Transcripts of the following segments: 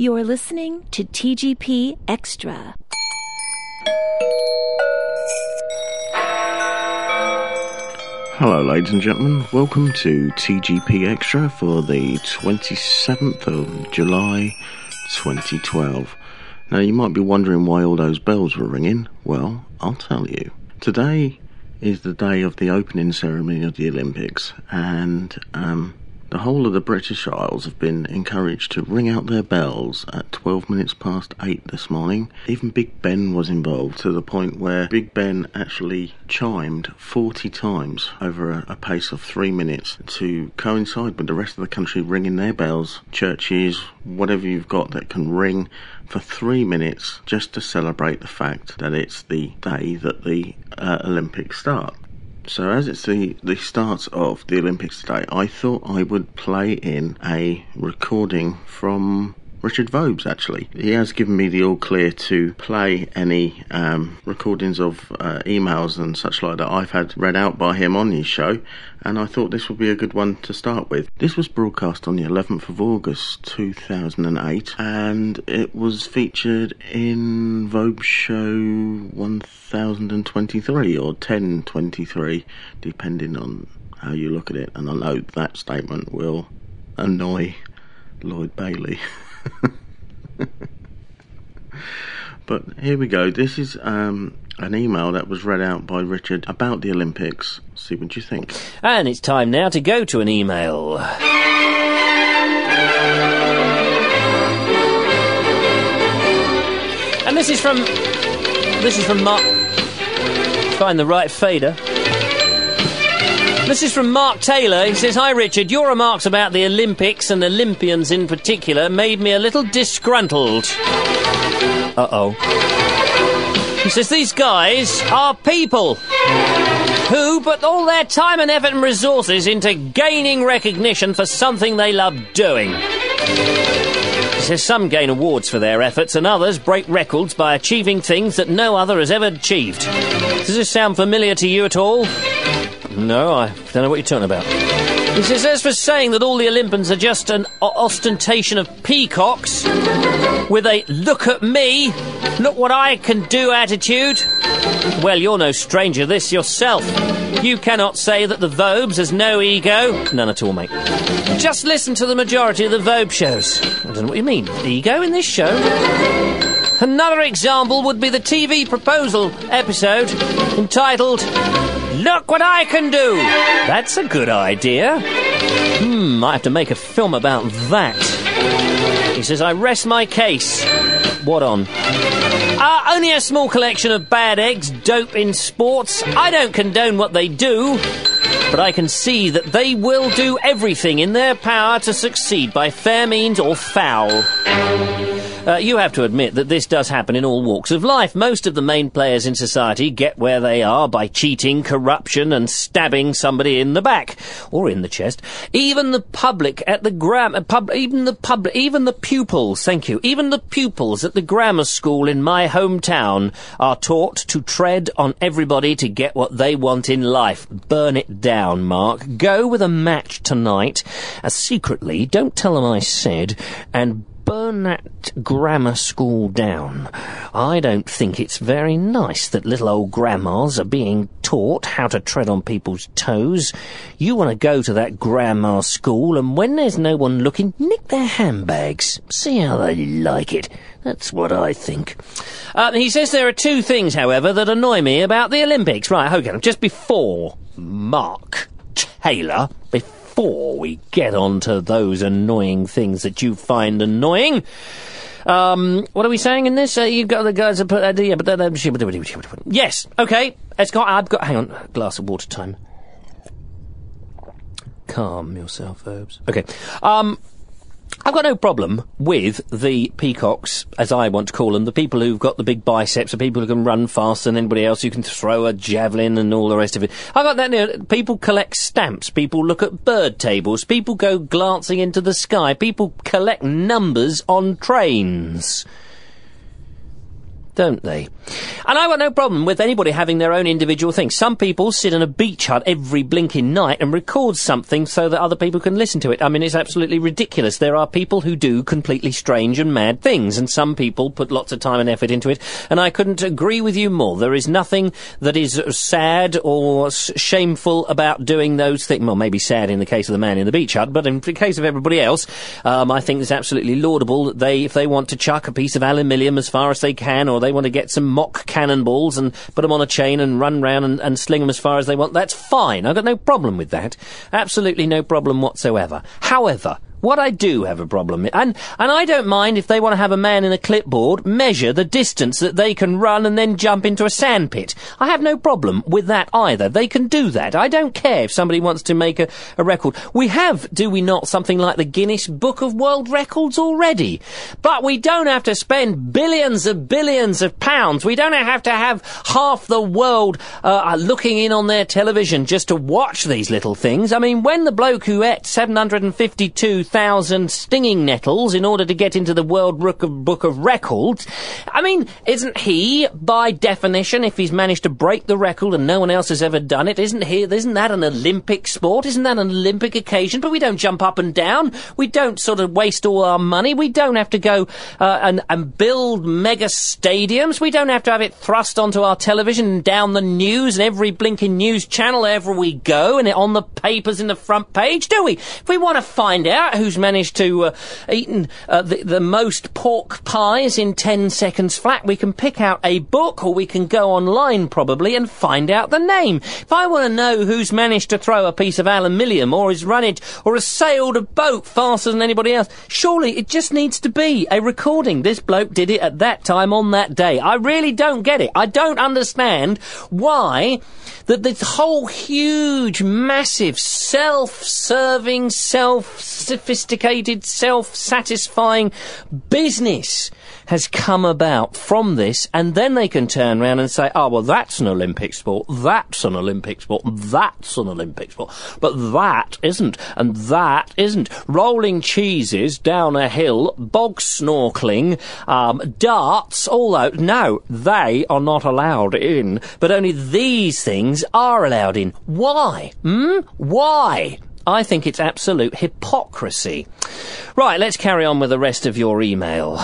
You're listening to TGP Extra. Hello, ladies and gentlemen. Welcome to TGP Extra for the 27th of July 2012. Now, you might be wondering why all those bells were ringing. Well, I'll tell you. Today is the day of the opening ceremony of the Olympics, and um, the whole of the British Isles have been encouraged to ring out their bells at 12 minutes past 8 this morning. Even Big Ben was involved to the point where Big Ben actually chimed 40 times over a, a pace of 3 minutes to coincide with the rest of the country ringing their bells, churches, whatever you've got that can ring for 3 minutes just to celebrate the fact that it's the day that the uh, Olympics start. So, as it's the, the start of the Olympics today, I thought I would play in a recording from Richard Vobes, actually. He has given me the all clear to play any um, recordings of uh, emails and such like that I've had read out by him on his show, and I thought this would be a good one to start with. This was broadcast on the 11th of August 2008, and it was featured in Vobes Show 1023 or 1023, depending on how you look at it, and I know that statement will annoy Lloyd Bailey. but here we go. This is um, an email that was read out by Richard about the Olympics. See what you think. And it's time now to go to an email. And this is from this is from Mark. Find the right fader. This is from Mark Taylor. He says, Hi Richard, your remarks about the Olympics and Olympians in particular made me a little disgruntled. Uh oh. He says, These guys are people who put all their time and effort and resources into gaining recognition for something they love doing. He says some gain awards for their efforts and others break records by achieving things that no other has ever achieved. Does this sound familiar to you at all? No, I don't know what you're talking about. He says, as for saying that all the Olympians are just an ostentation of peacocks with a look at me, look what I can do attitude, well, you're no stranger this yourself. You cannot say that the Vobes has no ego. None at all, mate. Just listen to the majority of the Vobe shows. I don't know what you mean. Ego in this show? Another example would be the TV proposal episode entitled Look What I Can Do. That's a good idea. Hmm, I have to make a film about that. He says, I rest my case. What on? Uh, only a small collection of bad eggs, dope in sports. I don't condone what they do, but I can see that they will do everything in their power to succeed by fair means or foul. Uh, you have to admit that this does happen in all walks of life. Most of the main players in society get where they are by cheating, corruption, and stabbing somebody in the back or in the chest. Even the public at the gram, uh, pub, even the public, even the pupils. Thank you. Even the pupils at the grammar school in my hometown are taught to tread on everybody to get what they want in life. Burn it down, Mark. Go with a match tonight, uh, secretly. Don't tell them I said, and burn that grammar school down. I don't think it's very nice that little old grandmas are being taught how to tread on people's toes. You want to go to that grammar school, and when there's no one looking, nick their handbags. See how they like it. That's what I think. Uh, he says there are two things, however, that annoy me about the Olympics. Right, okay, just before Mark Taylor, before before we get on to those annoying things that you find annoying. Um, what are we saying in this? Uh, you've got the guys that put uh, yeah, but uh, yes, okay. It's got. I've got. Hang on, a glass of water time. Calm yourself, Herbs. Okay. Um, I've got no problem with the peacocks, as I want to call them, the people who've got the big biceps, the people who can run faster than anybody else, who can throw a javelin and all the rest of it. I've got that. You know, people collect stamps, people look at bird tables, people go glancing into the sky, people collect numbers on trains. Don't they? And I've got no problem with anybody having their own individual thing. Some people sit in a beach hut every blinking night and record something so that other people can listen to it. I mean, it's absolutely ridiculous. There are people who do completely strange and mad things, and some people put lots of time and effort into it, and I couldn't agree with you more. There is nothing that is sad or shameful about doing those things. Well, maybe sad in the case of the man in the beach hut, but in the case of everybody else, um, I think it's absolutely laudable that they, if they want to chuck a piece of aluminium as far as they can, or they want to get some mock cannonballs and put them on a chain and run round and, and sling them as far as they want, that's fine. I've got no problem with that. Absolutely no problem whatsoever. However, what I do have a problem, with- and and I don't mind if they want to have a man in a clipboard measure the distance that they can run and then jump into a sandpit. I have no problem with that either. They can do that. I don't care if somebody wants to make a, a record. We have, do we not, something like the Guinness Book of World Records already? But we don't have to spend billions of billions of pounds. We don't have to have half the world uh, looking in on their television just to watch these little things. I mean, when the bloke who ate 752,000 stinging nettles in order to get into the World Book of, Book of Records, I mean, isn't he, by definition, if he's managed to break the record and no one else has ever done it, isn't he, isn't that an Olympic sport? Isn't that an Olympic occasion? But we don't jump up and down. We don't sort of waste all our money. We don't have to go uh, and, and build mega stadiums. We don't have to have it thrust onto our television and down the news and every blinking news channel ever we go and it on the papers in the front page, do we? If we want to find out who's managed to uh, eaten uh, the, the most pork pies in 10 seconds flat, we can pick out a book or we can go online probably and find out the name. If I want to know who's managed to throw a piece of aluminium or has run it or has sailed a boat faster than anybody else, surely it just needs to be a recording. This bloke did it at that time on that day. I really don't get it. I don't understand why that this whole huge, massive, self-serving, self-sophisticated, self-satisfying business has come about from this, and then they can turn around and say, oh, well, that's an Olympic sport, that's an Olympic sport, that's an Olympic sport, but that isn't, and that isn't. Rolling cheeses down a hill, bog snorkeling, um, darts, that. No, they are not allowed in, but only these things are allowed in. Why? Hmm? Why? I think it's absolute hypocrisy. Right, let's carry on with the rest of your email.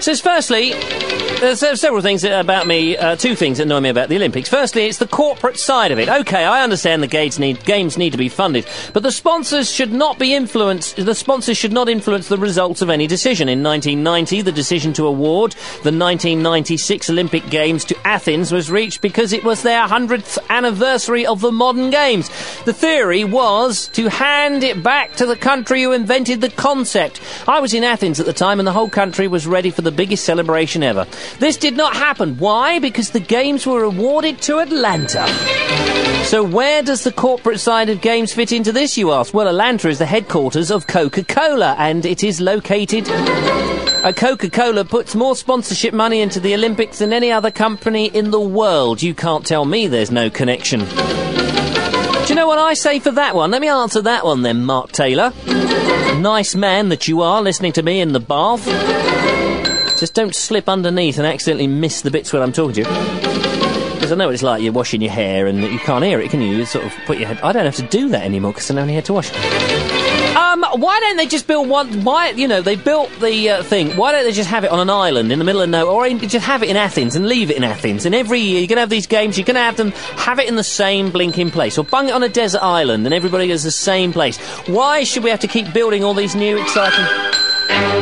Says firstly, there's uh, several things about me, uh, two things that annoy me about the Olympics. Firstly, it's the corporate side of it. Okay, I understand the games need, games need to be funded, but the sponsors should not be influenced, the sponsors should not influence the results of any decision. In 1990, the decision to award the 1996 Olympic Games to Athens was reached because it was their 100th anniversary of the modern games. The theory was to hand it back to the country who invented the concept. I was in Athens at the time and the whole country was ready for the biggest celebration ever. This did not happen. Why? Because the games were awarded to Atlanta. So where does the corporate side of games fit into this, you ask? Well, Atlanta is the headquarters of Coca-Cola and it is located... A Coca-Cola puts more sponsorship money into the Olympics than any other company in the world. You can't tell me there's no connection. Do you know what I say for that one? Let me answer that one then, Mark Taylor. Nice man that you are, listening to me in the bath. Just don't slip underneath and accidentally miss the bits when I'm talking to you. Because I know what it's like, you're washing your hair and you can't hear it, can you? You sort of put your head... I don't have to do that anymore because I only had to wash. Um, why don't they just build one? Why, you know, they built the uh, thing. Why don't they just have it on an island in the middle of nowhere, or just have it in Athens and leave it in Athens? And every year you're to have these games. You're to have them have it in the same blinking place, or bung it on a desert island, and everybody goes the same place. Why should we have to keep building all these new exciting?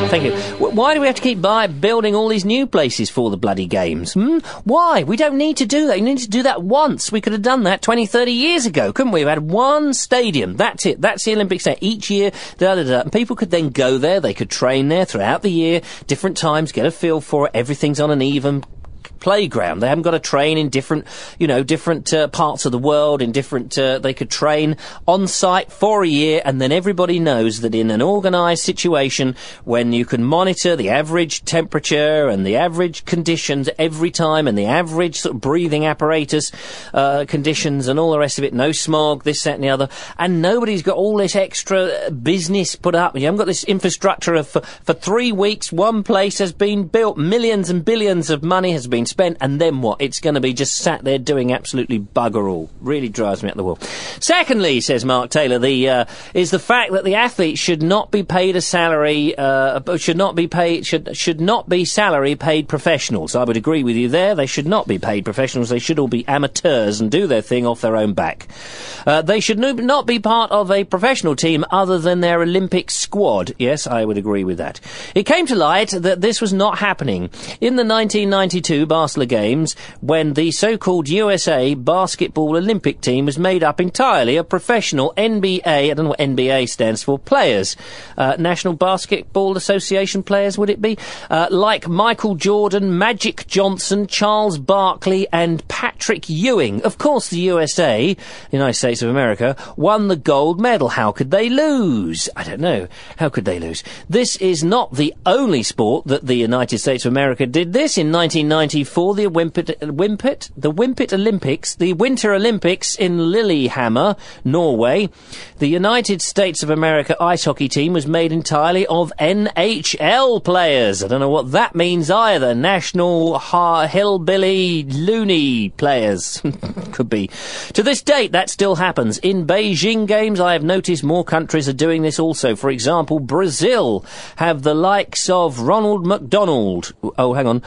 Thank you. Why do we have to keep buy- building all these new places for the bloody games? Hmm? Why? We don't need to do that. You need to do that once. We could have done that 20, 30 years ago, couldn't we? We had one stadium. That's it. That's the Olympic Stadium. Each year, da da da. And people could then go there. They could train there throughout the year, different times, get a feel for it. Everything's on an even playground. They haven't got to train in different, you know, different uh, parts of the world, in different, uh, they could train on site for a year, and then everybody knows that in an organised situation, when you can monitor the average temperature and the average conditions every time, and the average sort of breathing apparatus uh, conditions and all the rest of it, no smog, this, that, and the other, and nobody's got all this extra business put up. You haven't got this infrastructure of, for, for three weeks, one place has been built, millions and billions of money has been spent, and then what? It's going to be just sat there doing absolutely bugger all. Really drives me up the wall. Secondly, says Mark Taylor, the uh, is the fact that the athletes should not be paid a salary, uh, should not be paid, should should not be salary paid professionals. I would agree with you there. They should not be paid professionals. They should all be amateurs and do their thing off their own back. Uh, they should no, not be part of a professional team other than their Olympic squad. Yes, I would agree with that. It came to light that this was not happening in the 1992 Barcelona Games when the so-called USA basketball Olympic team was made up entirely of professional NBA, I don't know what NBA stands for, players. Uh, National Basketball Association players, would it be? Uh, like Michael Jordan, Magic Johnson, Charles Barkley, and Patrick Ewing. Of course, the USA, the United States of America, won the gold medal. How could they lose? I don't know. How could they lose? This is not the only sport that the United States of America did this in 1994. The Wimpet, Wimpet, the Wimpet Olympics, the Winter Olympics in Lillehammer, Norway. The United States of America ice hockey team was made entirely of NHL players. I don't know what that means either. National ha- hillbilly loony players could be. To this date, that still happens in Beijing games. I have noticed more countries are doing this also. For example, Brazil have the likes of Ronald McDonald. Oh, hang on,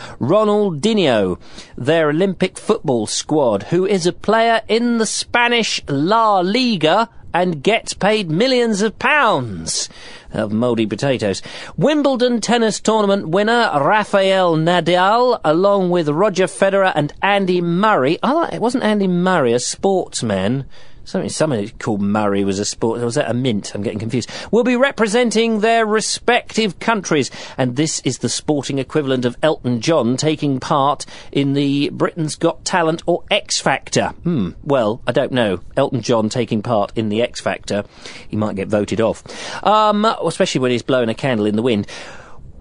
Their Olympic football squad, who is a player in the Spanish La Liga and gets paid millions of pounds of mouldy potatoes. Wimbledon tennis tournament winner Rafael Nadal, along with Roger Federer and Andy Murray. I it wasn't Andy Murray a sportsman? Something, somebody called Murray was a sport. Was that a mint? I'm getting confused. Will be representing their respective countries, and this is the sporting equivalent of Elton John taking part in the Britain's Got Talent or X Factor. Hmm. Well, I don't know. Elton John taking part in the X Factor, he might get voted off, um, especially when he's blowing a candle in the wind.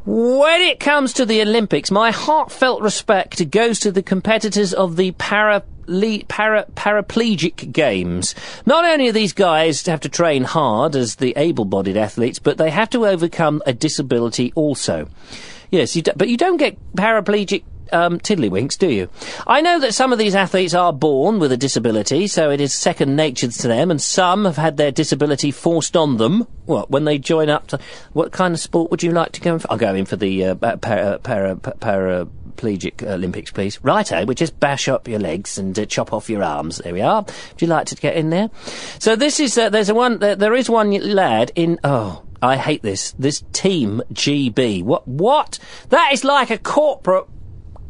When it comes to the Olympics, my heartfelt respect goes to the competitors of the para le- para- paraplegic games. Not only are these guys have to train hard as the able-bodied athletes, but they have to overcome a disability also. Yes, you d- but you don't get paraplegic um, tiddlywinks, do you? I know that some of these athletes are born with a disability, so it is second nature to them, and some have had their disability forced on them. What when they join up to what kind of sport would you like to go in for? I'll go in for the uh, para, para, para paraplegic Olympics, please. Righto, we just bash up your legs and uh, chop off your arms. There we are. Would you like to get in there? So this is uh, there's a one there, there is one lad in oh. I hate this. This team GB. What? What? That is like a corporate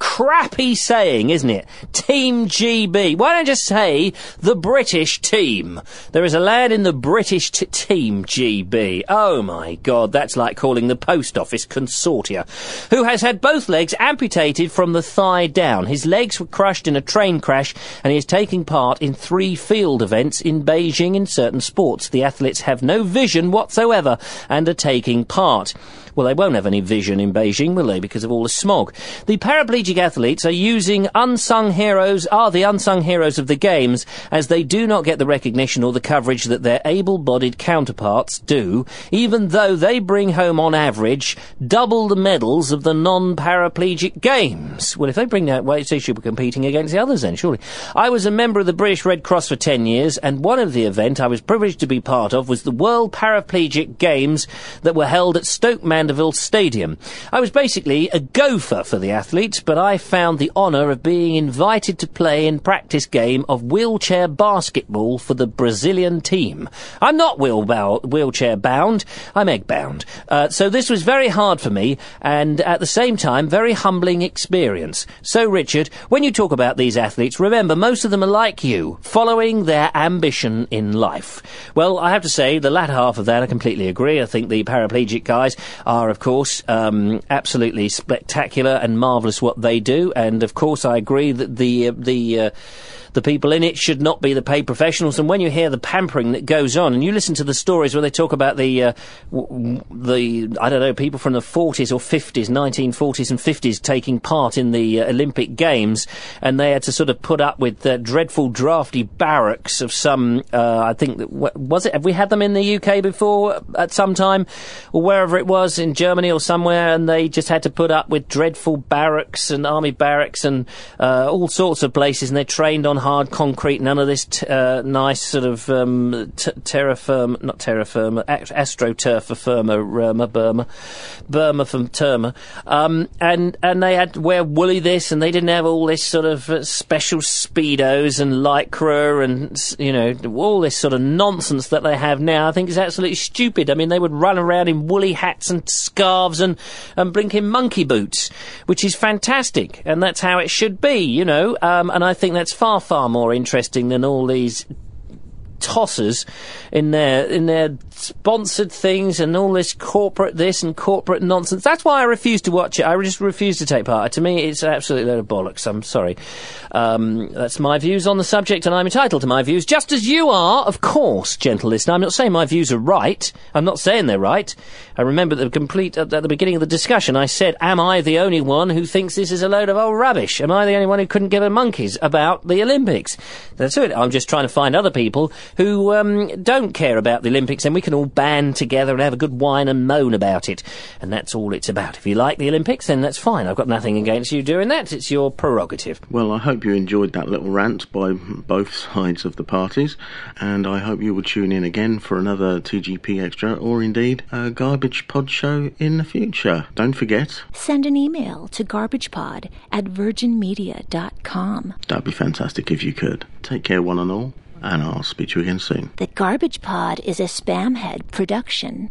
crappy saying, isn't it? Team GB. Why don't you just say the British team? There is a lad in the British t- team GB. Oh my god, that's like calling the post office consortia. Who has had both legs amputated from the thigh down. His legs were crushed in a train crash and he is taking part in three field events in Beijing in certain sports. The athletes have no vision whatsoever and are taking part. Well, they won't have any vision in Beijing, will they, because of all the smog? The paraplegic athletes are using unsung heroes, are the unsung heroes of the Games, as they do not get the recognition or the coverage that their able-bodied counterparts do, even though they bring home, on average, double the medals of the non-paraplegic Games. Well, if they bring that, well, they should be competing against the others then, surely. I was a member of the British Red Cross for 10 years, and one of the event I was privileged to be part of was the World Paraplegic Games that were held at Stoke Mandeville Stadium. I was basically a gopher for the athletes, but I found the honour of being invited to play in practice game of wheelchair basketball for the Brazilian team. I'm not wheelchair bound, I'm egg bound. Uh, so this was very hard for me, and at the same time, very humbling experience. So, Richard, when you talk about these athletes, remember most of them are like you, following their ambition in life. Well, I have to say, the latter half of that, I completely agree. I think the paraplegic guys are, of course, um, absolutely spectacular and marvellous what they do, and of course I agree that the uh, the uh, the people in it should not be the paid professionals. And when you hear the pampering that goes on, and you listen to the stories where they talk about the uh, w- the I don't know people from the 40s or 50s, 1940s and 50s taking part in the uh, Olympic Games, and they had to sort of put up with uh, dreadful drafty barracks of some. Uh, I think that was it. Have we had them in the UK before at some time, or wherever it was in Germany or somewhere, and they just had to put up with dreadful barracks and army barracks and uh, all sorts of places, and they trained on hard concrete, none of this t- uh, nice sort of um, t- terra firma, not terra firma, astroturf firma, Burma, Burma, Burma from Terma, um, and and they had to wear woolly this, and they didn't have all this sort of uh, special speedos and lycra and you know all this sort of nonsense that they have now. I think is absolutely stupid. I mean, they would run around in woolly hats and scarves and and blinking monkey boots, which is fantastic, and that's how it should be, you know. Um, and I think that's far far more interesting than all these tossers in their in their sponsored things and all this corporate this and corporate nonsense. That's why I refuse to watch it. I just refuse to take part. To me, it's absolutely load of bollocks. I'm sorry. Um, that's my views on the subject, and I'm entitled to my views, just as you are, of course, gentle listener. I'm not saying my views are right. I'm not saying they're right. I remember the complete at, at the beginning of the discussion. I said, "Am I the only one who thinks this is a load of old rubbish? Am I the only one who couldn't give a monkeys about the Olympics?" That's it. I'm just trying to find other people who um, don't care about the Olympics, and we can all band together and have a good whine and moan about it. And that's all it's about. If you like the Olympics, then that's fine. I've got nothing against you doing that. It's your prerogative. Well, I hope you enjoyed that little rant by both sides of the parties, and I hope you will tune in again for another TGP Extra, or indeed a Garbage Pod show in the future. Don't forget. Send an email to garbagepod at virginmedia.com. That'd be fantastic if you could. Take care, one and all and I'll speak to you again soon. The Garbage Pod is a Spamhead production.